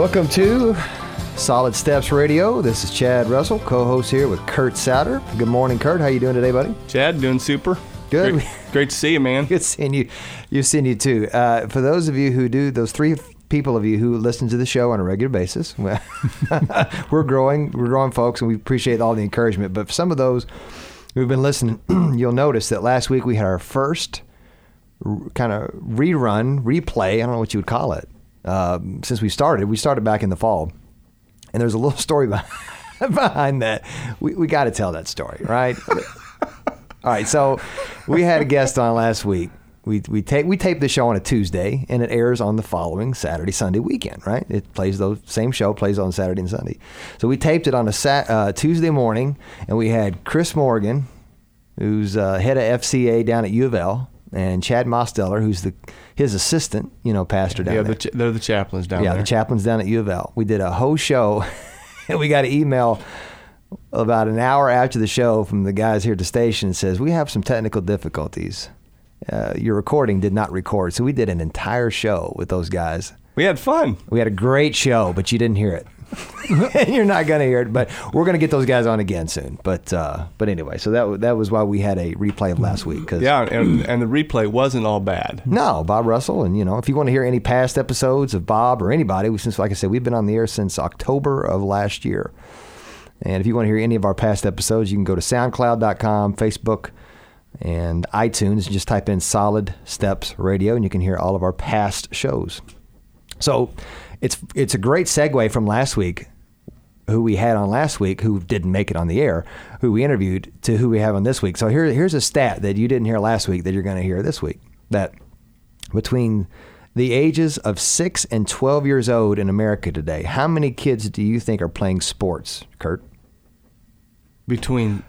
Welcome to Solid Steps Radio. This is Chad Russell, co-host here with Kurt Satter. Good morning, Kurt. How are you doing today, buddy? Chad, doing super. Good. Great, great to see you, man. Good seeing you. You've seen you too. Uh, for those of you who do, those three people of you who listen to the show on a regular basis, we're growing. We're growing, folks, and we appreciate all the encouragement. But for some of those who've been listening, you'll notice that last week we had our first r- kind of rerun, replay. I don't know what you would call it. Um, since we started, we started back in the fall, and there's a little story behind, that. We we got to tell that story, right? All right, so we had a guest on last week. We we tape we tape the show on a Tuesday, and it airs on the following Saturday Sunday weekend. Right? It plays those same show plays on Saturday and Sunday. So we taped it on a sat, uh, Tuesday morning, and we had Chris Morgan, who's uh, head of FCA down at U of L, and Chad Mosteller, who's the his assistant, you know, pastor down Yeah, there. the, ch- they're the chaplains down yeah, there. Yeah, the chaplain's down at U of L. We did a whole show, and we got an email about an hour after the show from the guys here at the station that says we have some technical difficulties. Uh, your recording did not record, so we did an entire show with those guys. we had fun. We had a great show, but you didn't hear it. You're not gonna hear it, but we're gonna get those guys on again soon. But uh, but anyway, so that that was why we had a replay of last week. Cause Yeah, and, and the replay wasn't all bad. no, Bob Russell, and you know, if you want to hear any past episodes of Bob or anybody, since like I said, we've been on the air since October of last year. And if you want to hear any of our past episodes, you can go to SoundCloud.com, Facebook, and iTunes. and Just type in Solid Steps Radio, and you can hear all of our past shows. So it's it's a great segue from last week, who we had on last week, who didn't make it on the air, who we interviewed, to who we have on this week. So here, here's a stat that you didn't hear last week that you're going to hear this week. That between the ages of 6 and 12 years old in America today, how many kids do you think are playing sports, Kurt? Between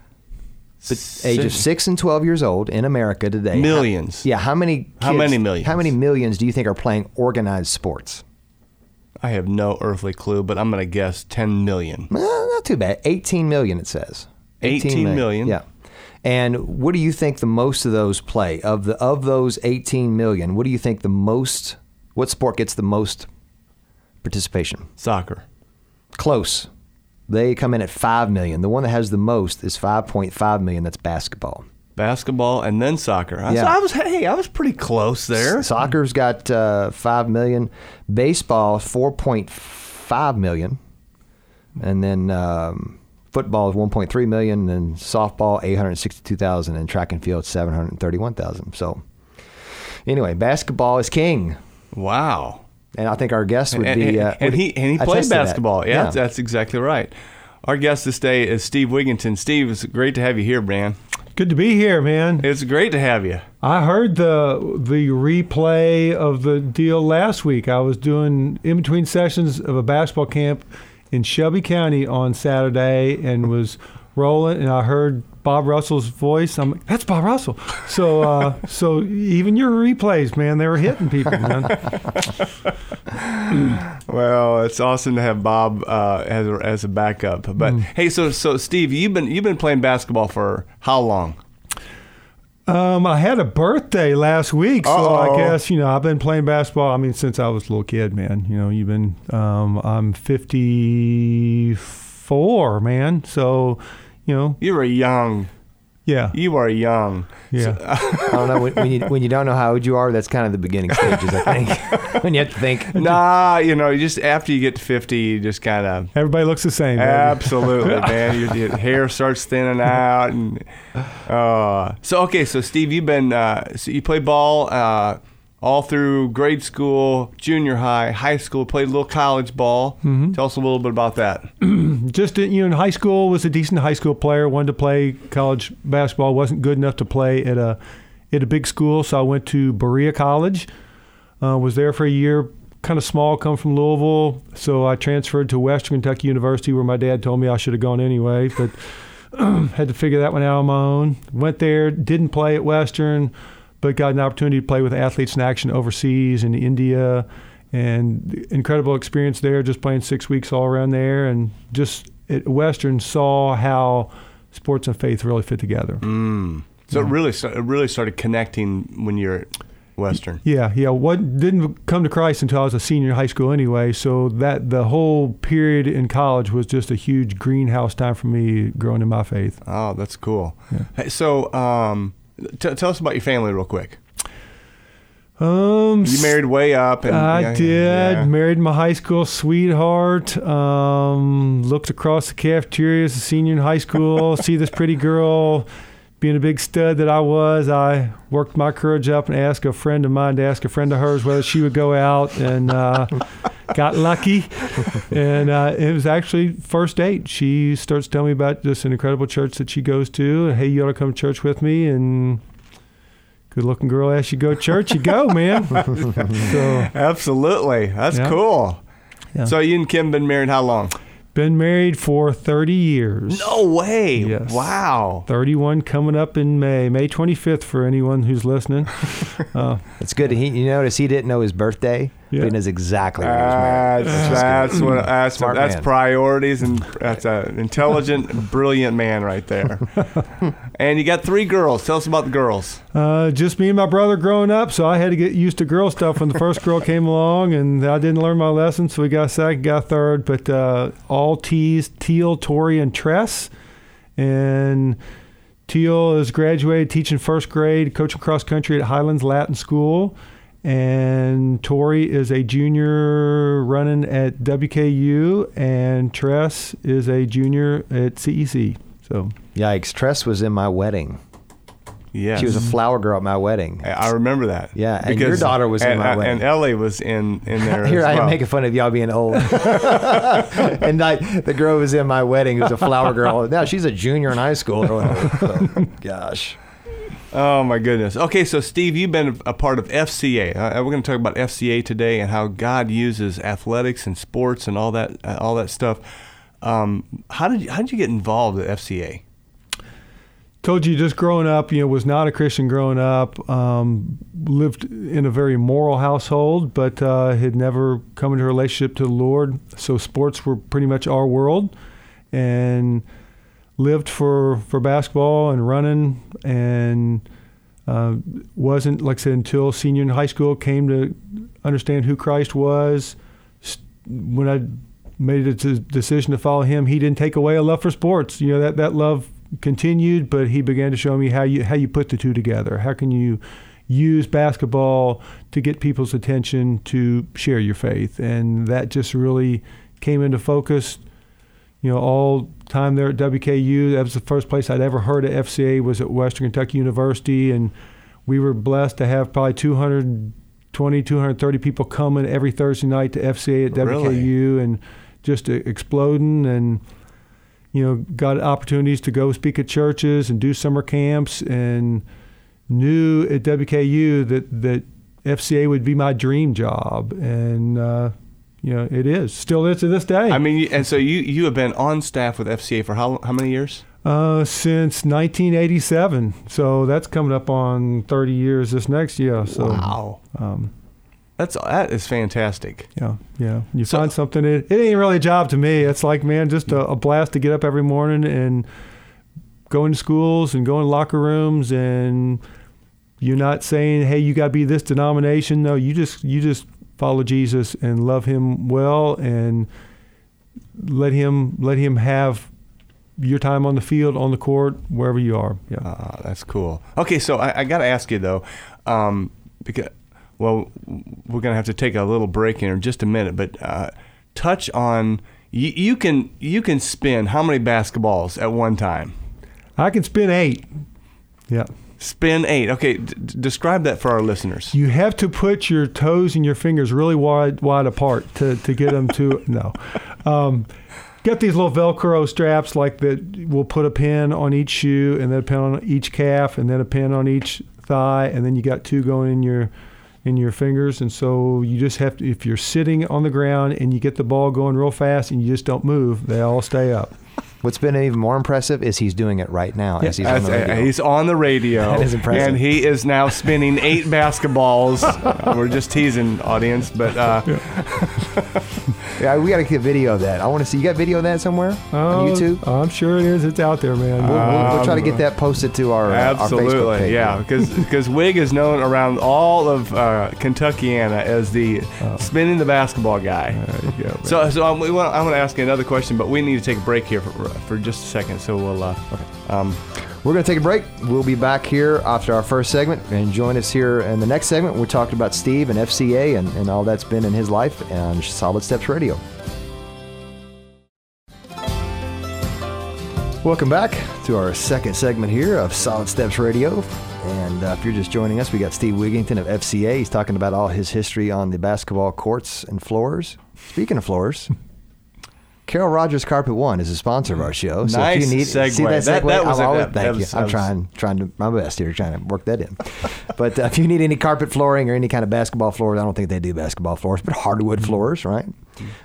The age of 6 and 12 years old in America today. how- Millions. yeah, how many kids, How many millions? How many millions do you think are playing organized sports? I have no earthly clue, but I'm going to guess 10 million. Uh, not too bad. 18 million, it says. 18 million. Yeah. And what do you think the most of those play? Of the of those 18 million, what do you think the most what sport gets the most participation? Soccer. Close. They come in at 5 million. The one that has the most is 5.5 million. That's basketball. Basketball and then soccer. I, Yeah. so I was hey, I was pretty close there. Soccer's got uh, 5 million. Baseball, 4.5 million. And then um, football is 1.3 million. And softball, 862,000. And track and field, 731,000. So, anyway, basketball is king. Wow. And I think our guest would and, be. and- Uh, and would he and he played to that. basketball. Yeah, That's, that's exactly right. Our guest this day is Steve Wigginton. Steve, it's great to have you here, man. Good to be here, man. It's great to have you. I heard the the replay of the deal last week. I was doing in between sessions of a basketball camp in Shelby County on Saturday and was rolling, and I heard Bob Russell's voice. I'm like, that's Bob Russell. So uh, so even your replays, man, they were hitting people, man. Well, it's awesome to have Bob uh, as a, as a backup. But hey, so so Steve, you've been you've been playing basketball for how long? Um, I had a birthday last week, so Uh-oh. I guess you know I've been playing basketball. I mean, since I was a little kid, man. You know, you've been. Um, I'm 54, man. So, you know, You were young. yeah, You are young. yeah. I don't know. When, when, you, when you don't know how old you are, that's kind of the beginning stages, I think. when you have to think. Nah, you know, just after you get to fifty, you just kind of Everybody looks the same. absolutely, man. Your, your hair starts thinning out, and uh, so okay. So Steve, you've been uh, so you play ball uh, all through grade school, junior high, high school. Played a little college ball. Tell us a little bit about that. Just you know, in high school was a decent high school player. Wanted to play college basketball. wasn't good enough to play at a at a big school, so I went to Berea College. Uh, was there for a year. Kind of small, come from Louisville, so I transferred to Western Kentucky University, where my dad told me I should have gone anyway, but had to figure that one out on my own. Went there, didn't play at Western, but got an opportunity to play with athletes in action overseas in India, and incredible experience there. Just playing six weeks all around there, and just at Western saw how sports and faith really fit together. So it really, it really started connecting when you're at Western. Yeah, yeah. What didn't come to Christ until I was a senior in high school anyway. So that the whole period in college was just a huge greenhouse time for me growing in my faith. Oh, that's cool. Hey, so, um, t- tell us about your family real quick. Um, You married way up, and I yeah, did. yeah. Married my high school sweetheart. Um, looked across the cafeteria as a senior in high school. see this pretty girl. Being a big stud that I was, I worked my courage up and asked a friend of mine to ask a friend of hers whether she would go out, and uh, got lucky. And uh, it was actually first date. She starts telling me about this incredible church that she goes to. Hey, you ought to come to church with me, and good looking girl asks you go to church, you go, man. so Absolutely, that's Yeah. cool. Yeah. So you and Kim been married how long? Been married for 30 years. No way! Yes. Wow. 31 coming up in May, May 25th for anyone who's listening. Uh, It's good. He, you notice he didn't know his birthday, Yeah. but he knows exactly when he was married. That's, That's that's what that's Smart that's man. priorities, and that's an intelligent, brilliant man right there. and you got three girls. Tell us about the girls. uh, just me and my brother growing up, so I had to get used to girl stuff when the first girl came along, and I didn't learn my lesson, so we got second, got third, but uh, all T's, Teal, Tori, and Tress. And Teal is graduated teaching first grade, coaching cross country at Highlands Latin School. And Tori is a junior running at WKU, and Tress is a junior at CEC. So Yikes! Tress was in my wedding. Yeah, She was a mm-hmm. flower girl at my wedding. I remember that. Yeah, and your daughter was in my wedding. And Ellie was in in there. Here as I am making fun of y'all being old. and like the girl was in my wedding who's a flower girl. Now she's a junior in high school. or oh, whatever. So, gosh. Oh my goodness. Okay, so Steve, you've been a part of FCA. Uh, we're going to talk about FCA today and how God uses athletics and sports and all that uh, all that stuff. Um, how did you, how did you get involved with FCA? told you just growing up, you know, was not a Christian growing up. Um, lived in a very moral household, but uh, had never come into a relationship to the Lord. So sports were pretty much our world, and lived for for basketball and running, and uh, wasn't like I said until senior in high school came to understand who Christ was. When I made d- decision to follow Him, He didn't take away a love for sports. You know that that love continued, but He began to show me how you how you put the two together. How can you use basketball to get people's attention to share your faith, and that just really came into focus. You know, all time there at WKU, that was the first place I'd ever heard of FCA was at Western Kentucky University, and we were blessed to have probably 220, 230 people coming every Thursday night to FCA at Really? WKU, and just exploding and you know, got opportunities to go speak at churches and do summer camps, and knew at WKU that that FCA would be my dream job, and uh, you know, it is still is to this day. I mean, and so you you have been on staff with FCA for how how many years? uh, since 1987, so that's coming up on 30 years this next year. So, wow, um, that's that is fantastic. yeah, yeah. You So- find something. It, it ain't really a job to me. It's like, man, just a, a blast to get up every morning and go into schools and go in locker rooms and you're not saying, hey, you got to be this denomination. No, you just you just follow Jesus and love Him well and let Him let Him have your time on the field, on the court, wherever you are. Yeah. Ah, that's cool. Okay, so I, I got to ask you though, um, because well, we're gonna have to take a little break here in just a minute, but uh, touch on you, you can you can spin how many basketballs at one time? I can spin eight. Yeah. Spin eight. Okay, d- describe that for our listeners. You have to put your toes and your fingers really wide wide apart to, to get them to no. Um, got these little Velcro straps like that. We'll put a pin on each shoe, and then a pin on each calf, and then a pin on each thigh, and then you got two going in your in your fingers. And so you just have to. If you're sitting on the ground and you get the ball going real fast, and you just don't move, they all stay up. What's been even more impressive is he's doing it right now as he's on the radio. he's on the radio, That is impressive. and he is now spinning eight basketballs. We're just teasing, audience, but uh, Yeah, we got to get video of that. I want to see. You got video of that somewhere on Oh, YouTube? I'm sure it is. It's out there, man. We'll, we'll, we'll try to Um, get that posted to our, uh, our Facebook Absolutely, page. yeah, because Wig is known around all of uh, Kentuckiana as the spinning the basketball guy. Oh. There you go, man. So, so I'm, we want, I'm going to ask you another question, but we need to take a break here for, for just a second. So we'll. Uh, um, We're going to take a break. We'll be back here after our first segment and join us here in the next segment. We're talking about Steve and FCA and, and all that's been in his life on Solid Steps Radio. Welcome back to our second segment here of Solid Steps Radio. And uh, if you're just joining us, we got Steve Wigington of FCA. He's talking about all his history on the basketball courts and floors. Speaking of floors, Carol Rogers Carpet One is a sponsor of our show. So if you need segue. see that That- segue, that was I'm a- always- that- thank that you. I'm was- trying trying to my best here, trying to work that in. but uh, if you need any carpet flooring or any kind of basketball floors, I don't think they do basketball floors, but hardwood Mm-hmm. floors, right?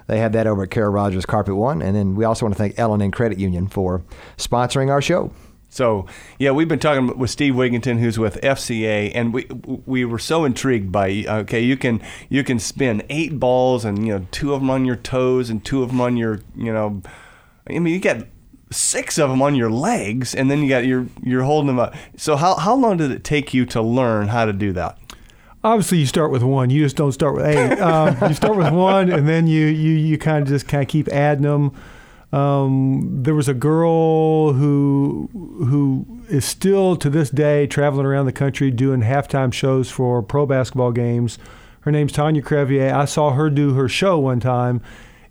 They have that over at Carol Rogers Carpet One, and then we also want to thank L&N Credit Union for sponsoring our show. So yeah, we've been talking with Steve Wigington, who's with FCA, and we we were so intrigued by okay, you can you can spin eight balls and you know two of them on your toes and two of them on your you know, I mean you got six of them on your legs and then you got your you're holding them up. So how how long did it take you to learn how to do that? Obviously, you start with one. You just don't start with eight. Um, you start with one, and then you you you kind of just kind of keep adding them. Um, there was a girl who who is still to this day traveling around the country doing halftime shows for pro basketball games. Her name's Tanya Crevier. I saw her do her show one time,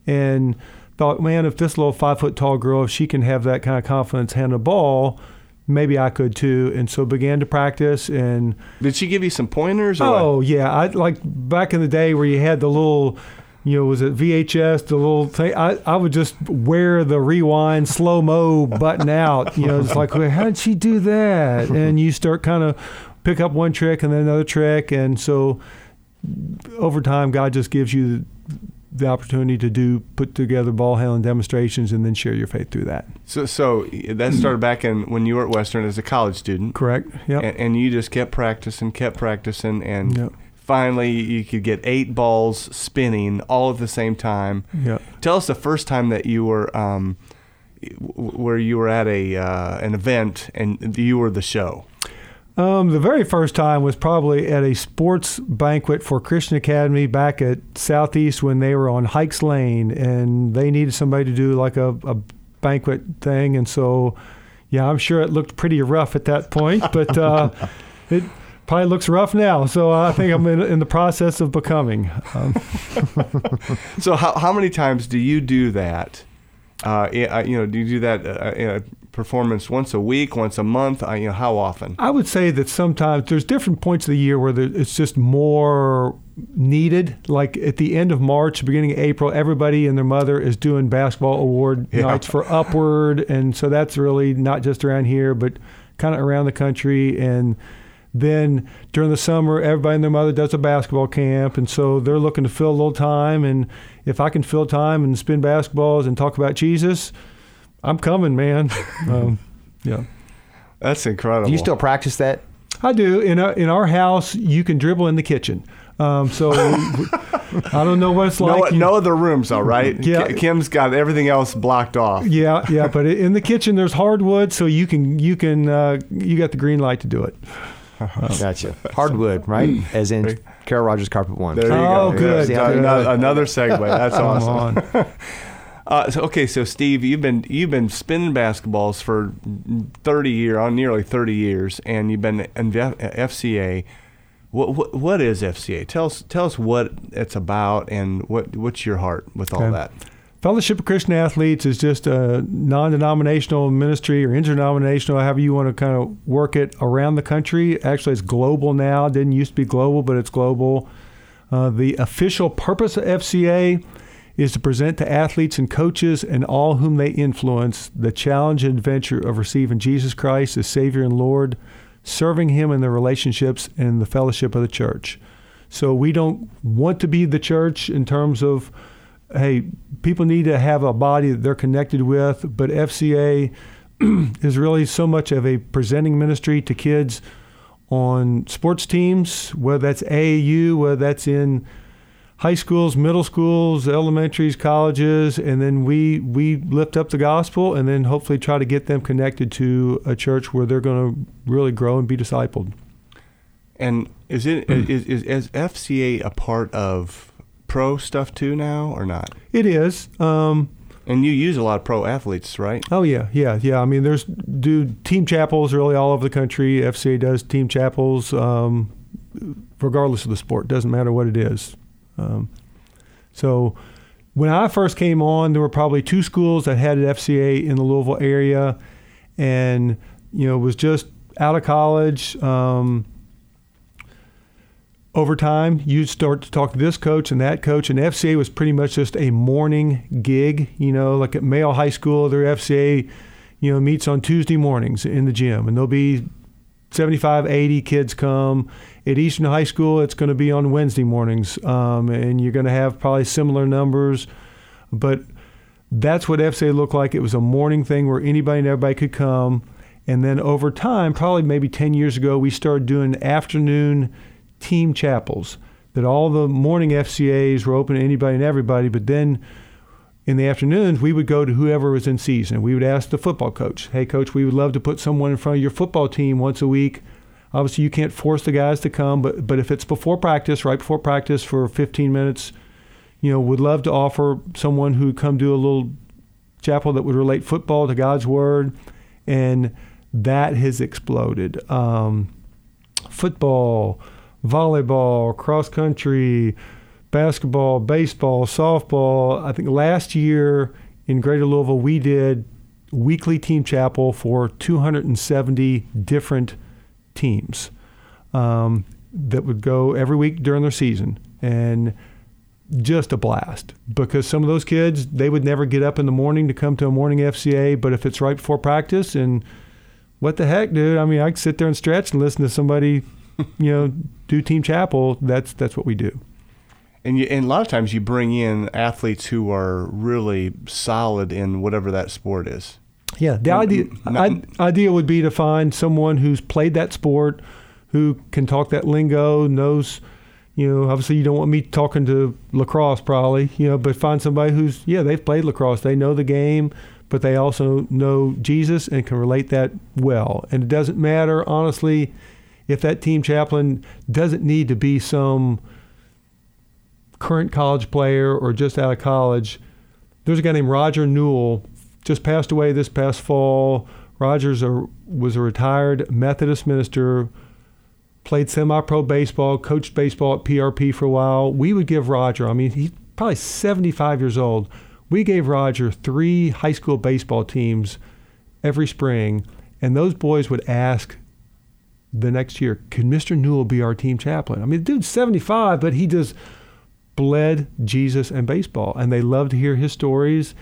and thought, man, if this little five foot tall girl, if she can have that kind of confidence handling a ball, maybe I could too. And so began to practice and. Did she give you some pointers? Or Oh yeah, I like back in the day where you had the little, you know, was it VHS? The little thing. I, I would just wear the rewind slow mo button out. You know, it's like, well, how did she do that? And you start kind of pick up one trick and then another trick, and so over time, God just gives you the opportunity to do put together ball handling demonstrations and then share your faith through that. So so that started back in when you were at Western as a college student. Correct. Yep. and, and you just kept practicing, kept practicing, and Yep. Finally you could get eight balls spinning all at the same time. Yep. Tell us the first time that you were, um, where you were at a uh, an event and you were the show. Um, the very first time was probably at a sports banquet for Christian Academy back at Southeast when they were on Hikes Lane, and they needed somebody to do like a, a banquet thing, and so yeah, I'm sure it looked pretty rough at that point, but uh, it probably looks rough now. So I think I'm in, in the process of becoming. Um, So how how many times do you do that? Uh, uh, you know, do you do that uh, in a performance once a week, once a month? Uh, you know, how often? I would say that sometimes there's different points of the year where there, it's just more needed. Like at the end of March, beginning of April, everybody and their mother is doing basketball award Yeah. nights for Upward, and so that's really not just around here, but kind of around the country. And then during the summer, everybody and their mother does a basketball camp, and so they're looking to fill a little time. And if I can fill time and spin basketballs and talk about Jesus, I'm coming, man. um, yeah. That's incredible. Do you still practice that? I do. In our, in our house, you can dribble in the kitchen. Um, so I don't know what it's no, like. You- no other rooms, all right. Yeah. Kim's got everything else blocked off. Yeah, yeah, but in the kitchen there's hardwood, so you can you can uh, you got the green light to do it. Gotcha. Hardwood, right? As in Carol Rogers Carpet One. There you Oh, go. good, Yeah, good. Another, another segue. That's Come awesome. on. Uh, so, okay, so Steve, you've been you've been spinning basketballs for thirty year, on nearly thirty years, and you've been in V- FCA. What, what what is FCA? Tell us tell us what it's about and what what's your heart with all Okay. that. Fellowship of Christian Athletes is just a non-denominational ministry or interdenominational, however you want to kind of work it around the country. Actually, it's global now. It didn't used to be global, but it's global. Uh, the official purpose of FCA is to present to athletes and coaches and all whom they influence the challenge and adventure of receiving Jesus Christ as Savior and Lord, serving Him in their relationships and the fellowship of the church. So we don't want to be the church in terms of, hey, people need to have a body that they're connected with, but FCA is really so much of a presenting ministry to kids on sports teams, whether that's AAU, whether that's in high schools, middle schools, elementaries, colleges, and then we we lift up the gospel, and then hopefully try to get them connected to a church where they're going to really grow and be discipled. And is it hmm. is, is, is FCA a part of pro stuff too now or not? It is. Um, And you use a lot of pro athletes, right? Oh yeah, yeah, yeah. I mean, there's do team chapels really all over the country. FCA does team chapels, um, regardless of the sport. Doesn't matter what it is. Um, so when I first came on, there were probably two schools that had an FCA in the Louisville area, and you know was just out of college. Um, over time, you'd start to talk to this coach and that coach, and FCA was pretty much just a morning gig. You know, like at Male High School, their FCA, you know, meets on Tuesday mornings in the gym, and there'll be 75, 80 kids come. At Eastern High School, it's going to be on Wednesday mornings, um, and you're going to have probably similar numbers, but that's what FCA looked like. It was a morning thing where anybody and everybody could come. And then over time, probably maybe 10 years ago, we started doing afternoon team chapels that all the morning FCAs were open to anybody and everybody, but then in the afternoons we would go to whoever was in season. We would ask the football coach, "Hey coach, we would love to put someone in front of your football team once a week. Obviously you can't force the guys to come, but but if it's before practice, right before practice for 15 minutes, you know, would love to offer someone who would come do a little chapel that would relate football to God's word and that has exploded. Um, football, volleyball, cross country, basketball, baseball, softball. I think last year in Greater Louisville, we did weekly team chapel for 270 different teams um, that would go every week during their season. And just a blast because some of those kids they would never get up in the morning to come to a morning FCA, but if it's right before practice and what the heck, dude? I mean, I could sit there and stretch and listen to somebody, you know, do team chapel. That's that's what we do. And, you, and a lot of times you bring in athletes who are really solid in whatever that sport is. Yeah, the idea n- I, idea would be to find someone who's played that sport, who can talk that lingo, knows. You know, obviously, you don't want me talking to lacrosse, probably. You know, but find somebody who's yeah, they've played lacrosse, they know the game, but they also know Jesus and can relate that well. And it doesn't matter, honestly, if that team chaplain doesn't need to be some current college player or just out of college. There's a guy named Roger Newell, just passed away this past fall. Rogers a, was a retired Methodist minister, played semi-pro baseball, coached baseball at PRP for a while. We would give Roger, I mean, he's probably 75 years old. We gave Roger three high school baseball teams every spring, and those boys would ask the next year, "Can Mr. Newell be our team chaplain?" I mean, the dude's 75, but he just bled Jesus and baseball, and they love to hear his stories.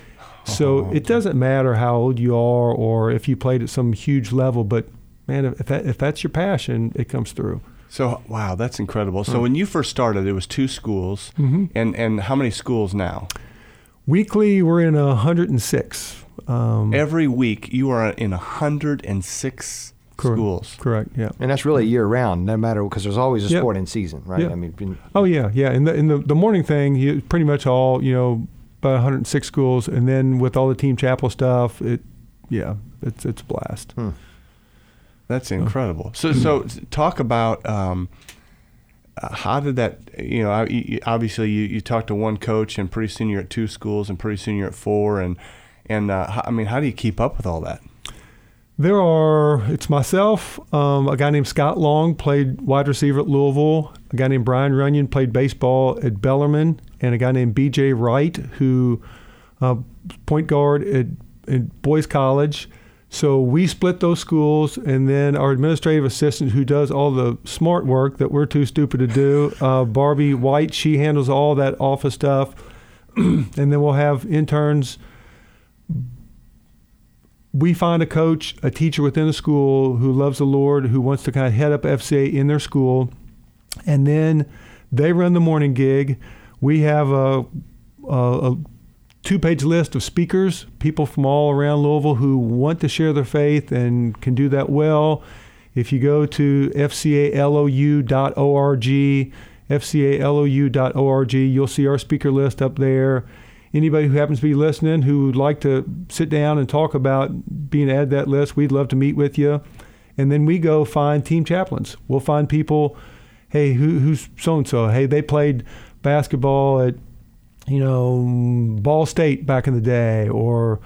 So Oh, it doesn't matter how old you are or if you played at some huge level, but man, if that, if that's your passion, it comes through. So wow, that's incredible. So when you first started, it was two schools, Mm-hmm. and and how many schools now? Weekly, we're in 106. Um, Every week you are in hundred and six Correct. schools. correct. Yeah. And that's really year round, no matter because there's always a Yep. sport in season, right? Yeah. I mean, been- Oh yeah, yeah. In the in the, the morning thing, you, pretty much all you know, about 106 schools, and then with all the team chapel stuff, it yeah, it's it's a blast. hmm. That's incredible. So so talk about. Um, uh, how did that? You know, I- you- obviously you, you talked to one coach, and pretty soon you're at two schools, and pretty soon you're at four, and and uh, how, I mean, how do you keep up with all that? There are, it's myself, um, a guy named Scott Long played wide receiver at Louisville, a guy named Brian Runyon played baseball at Bellarmine, and a guy named BJ Wright, who uh, point guard at, at Boyce College. So we split those schools, and then our administrative assistant, who does all the smart work that we're too stupid to do, uh, Barbie White, she handles all that office stuff. and then we'll have interns we find a coach, a teacher within the school who loves the Lord, who wants to kind of head up FCA in their school, and then they run the morning gig. We have a, a, a two-page list of speakers, people from all around Louisville who want to share their faith and can do that well. If you go to fcalou.org fcalou.org. You'll see our speaker list up there. Anybody who happens to be listening who would like to sit down and talk about being added to that list, we'd love to meet with you. And then we go find team chaplains. We'll find people, hey, who, who's so and so? Hey, they played basketball at, you know, Ball State back in the day, or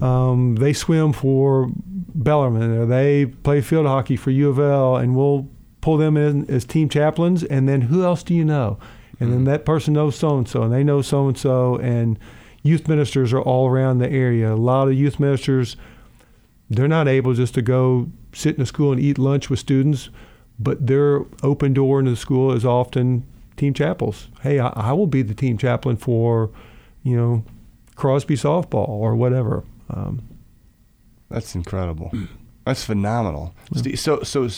um, they swim for Bellarmine, or they play field hockey for U of L, and we'll pull them in as team chaplains. And then who else do you know? And then that person knows so and so, and they know so and so, and youth ministers are all around the area. A lot of youth ministers, they're not able just to go sit in a school and eat lunch with students, but their open door into the school is often team chapels. Hey, I, I will be the team chaplain for, you know, Crosby softball or whatever. Um, That's incredible. That's phenomenal. Steve, So, so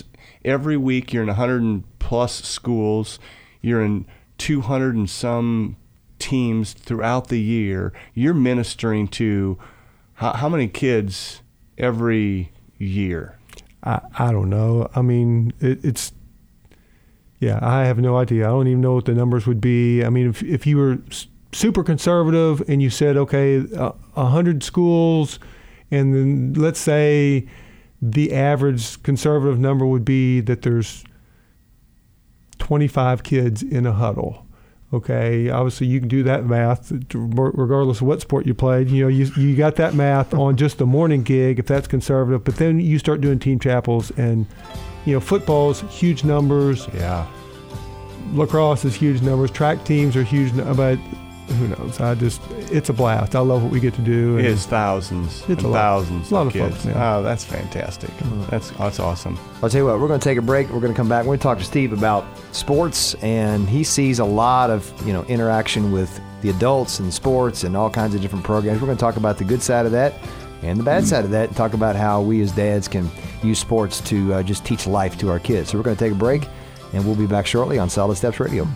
every week you're in 100 plus schools. You're in 200 and some teams throughout the year. You're ministering to how, how many kids every year? I, I don't know. I mean, it, it's yeah. I have no idea. I don't even know what the numbers would be. I mean, if if you were super conservative and you said, okay, a hundred schools, and then let's say the average conservative number would be that there's 25 kids in a huddle. Okay, obviously you can do that math regardless of what sport you played. You know, you, you got that math on just the morning gig if that's conservative, but then you start doing team chapels and, you know, football's huge numbers, Yeah. lacrosse is huge numbers, track teams are huge, but who knows? I just, it's a blast. I love what we get to do. It and- is thousands It's and a lot- thousands a lot of of folks, kids. Mm-hmm. Oh, that's fantastic. That's that's awesome. I'll tell you what, we're going to take a break. We're going to come back. We're going to talk to Steve about sports, and he sees a lot of you know interaction with the adults and sports and all kinds of different programs. We're going to talk about the good side of that and the bad side of that, and talk about how we as dads can use sports to uh, just teach life to our kids. So we're going to take a break, and we'll be back shortly on Solid Steps Radio.